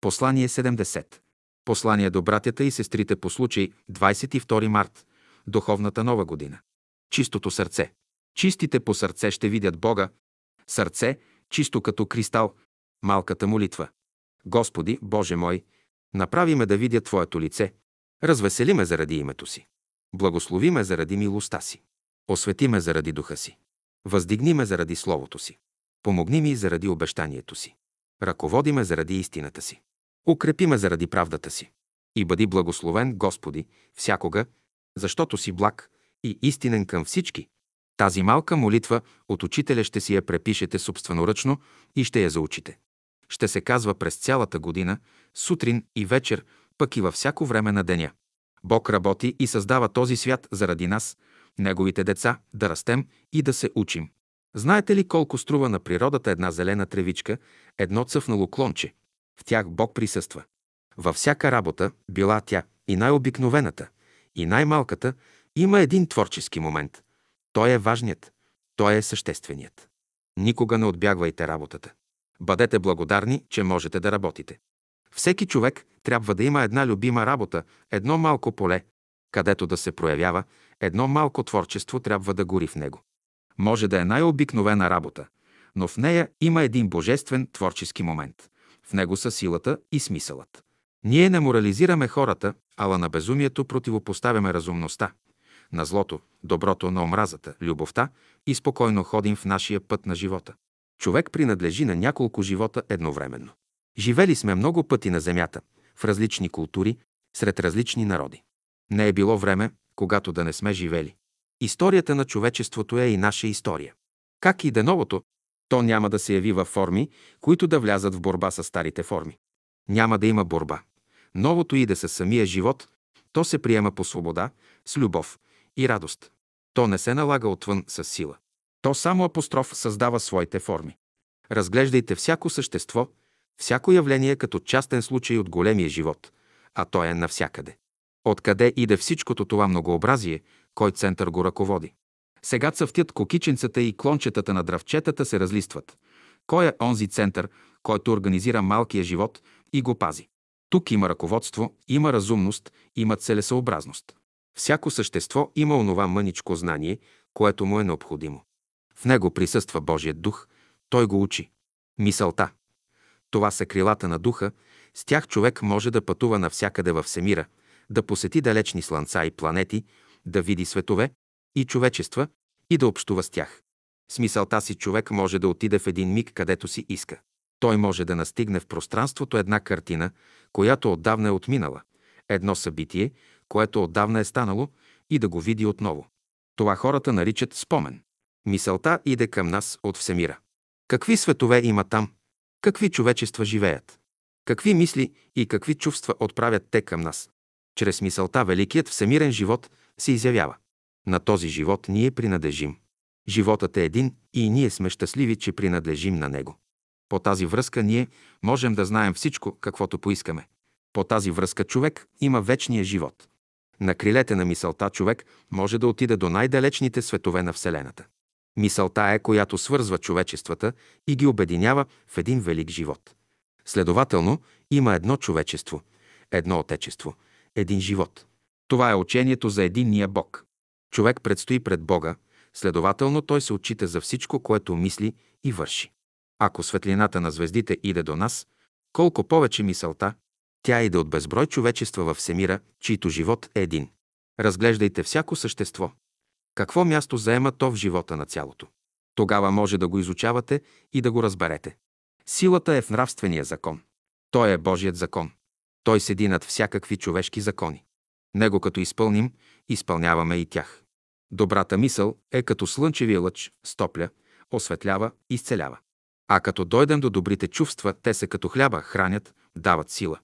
Послание 70. Послание до братята и сестрите по случай 22 март, Духовната нова година. Чистото сърце. Чистите по сърце ще видят Бога. Сърце, чисто като кристал. Малката молитва. Господи, Боже мой, направи ме да видя Твоето лице. Развесели ме заради името си. Благослови ме заради милостта си. Освети ме заради духа си. Въздигни ме заради Словото си. Помогни ми заради обещанието си. Ръководи ме заради истината си. Укрепи ме заради правдата си. И бъди благословен, Господи, всякога, защото си благ и истинен към всички. Тази малка молитва от учителя ще си я препишете собственоръчно и ще я заучите. Ще се казва през цялата година, сутрин и вечер, пък и във всяко време на деня. Бог работи и създава този свят заради нас, неговите деца, да растем и да се учим. Знаете ли колко струва на природата една зелена тревичка, едно цъфнало клонче? В тях Бог присъства. Във всяка работа, била тя и най-обикновената, и най-малката, има един творчески момент. Той е важният, той е същественият. Никога не отбягвайте работата. Бъдете благодарни, че можете да работите. Всеки човек трябва да има една любима работа, едно малко поле, където да се проявява, едно малко творчество трябва да гори в него. Може да е най-обикновена работа, но в нея има един божествен творчески момент. В него са силата и смисълът. Ние не морализираме хората, ала на безумието противопоставяме разумността, на злото, доброто, на омразата, любовта и спокойно ходим в нашия път на живота. Човек принадлежи на няколко живота едновременно. Живели сме много пъти на Земята, в различни култури, сред различни народи. Не е било време, когато да не сме живели. Историята на човечеството е и наша история. Как и да новото, то няма да се яви във форми, които да влязат в борба с старите форми. Няма да има борба. Новото иде със самия живот, то се приема по свобода, с любов и радост. То не се налага отвън с сила. То само апостроф създава своите форми. Разглеждайте всяко същество, всяко явление като частен случай от големия живот, а той е навсякъде. Откъде иде всичкото това многообразие, кой център го ръководи? Сега цъфтят кокиченцата и клончетата на дравчетата се разлистват. Кой е онзи център, който организира малкия живот и го пази? Тук има ръководство, има разумност, има целесъобразност. Всяко същество има онова мъничко знание, което му е необходимо. В него присъства Божият дух, той го учи. Мисълта. Това са крилата на духа, с тях човек може да пътува навсякъде във всемира, да посети далечни слънца и планети, да види светове и човечества и да общува с тях. С мисълта си човек може да отиде в един миг, където си иска. Той може да настигне в пространството една картина, която отдавна е отминала, едно събитие, което отдавна е станало, и да го види отново. Това хората наричат спомен. Мисълта иде към нас от Всемира. Какви светове има там? Какви човечества живеят? Какви мисли и какви чувства отправят те към нас? Чрез мисълта великият всемирен живот се изявява. На този живот ние принадлежим. Животът е един и ние сме щастливи, че принадлежим на него. По тази връзка ние можем да знаем всичко, каквото поискаме. По тази връзка човек има вечния живот. На крилете на мисълта човек може да отиде до най-далечните светове на Вселената. Мисълта е, която свързва човечествата и ги обединява в един велик живот. Следователно, има едно човечество, едно отечество, един живот. Това е учението за единния Бог. Човек предстои пред Бога, следователно той се отчита за всичко, което мисли и върши. Ако светлината на звездите иде до нас, колко повече мисълта, тя иде от безброй човечества във всемира, чийто живот е един. Разглеждайте всяко същество. Какво място заема то в живота на цялото? Тогава може да го изучавате и да го разберете. Силата е в нравствения закон. Той е Божият закон. Той седи над всякакви човешки закони. Него като изпълним, изпълняваме и тях. Добрата мисъл е като слънчевия лъч, стопля, осветлява, изцелява. А като дойдем до добрите чувства, те са като хляба, хранят, дават сила.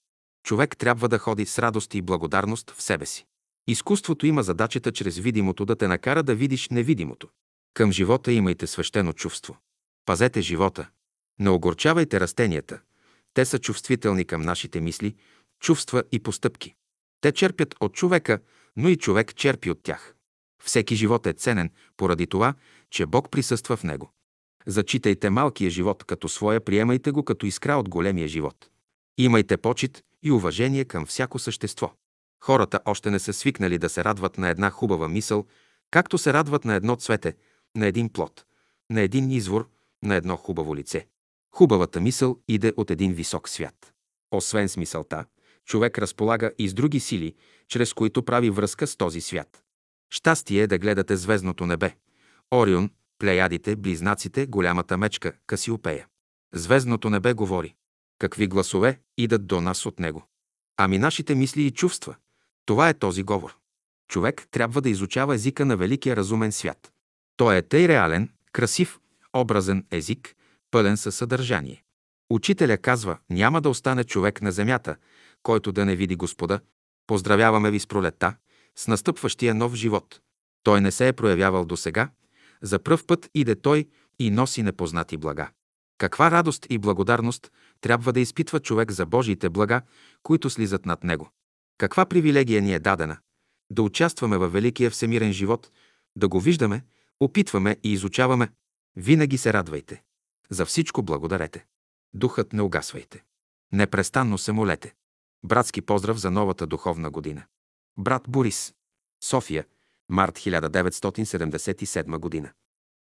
Човек трябва да ходи с радост и благодарност в себе си. Изкуството има задачата чрез видимото да те накара да видиш невидимото. Към живота имайте свещено чувство. Пазете живота. Не огорчавайте растенията. Те са чувствителни към нашите мисли, чувства и постъпки. Те черпят от човека, но и човек черпи от тях. Всеки живот е ценен поради това, че Бог присъства в него. Зачитайте малкия живот като своя, приемайте го като искра от големия живот. Имайте почет и уважение към всяко същество. Хората още не са свикнали да се радват на една хубава мисъл, както се радват на едно цвете, на един плод, на един извор, на едно хубаво лице. Хубавата мисъл иде от един висок свят. Освен с мисълта, човек разполага и с други сили, чрез които прави връзка с този свят. Щастие е да гледате звездното небе. Орион, плеядите, близнаците, голямата мечка, Касиопея. Звездното небе говори. Какви гласове идат до нас от него? Ами нашите мисли и чувства. Това е този говор. Човек трябва да изучава езика на великия разумен свят. Той е тъй реален, красив, образен език, пълен със съдържание. Учителя казва, няма да остане човек на земята, който да не види Господа. Поздравяваме ви с пролета, с настъпващия нов живот. Той не се е проявявал до сега, за пръв път иде той и носи непознати блага. Каква радост и благодарност трябва да изпитва човек за Божиите блага, които слизат над него. Каква привилегия ни е дадена? Да участваме във великия всемирен живот, да го виждаме, опитваме и изучаваме. Винаги се радвайте. За всичко благодарете. Духът не угасвайте. Непрестанно се молете. Братски поздрав за новата духовна година. Брат Борис. София. Март 1977 година.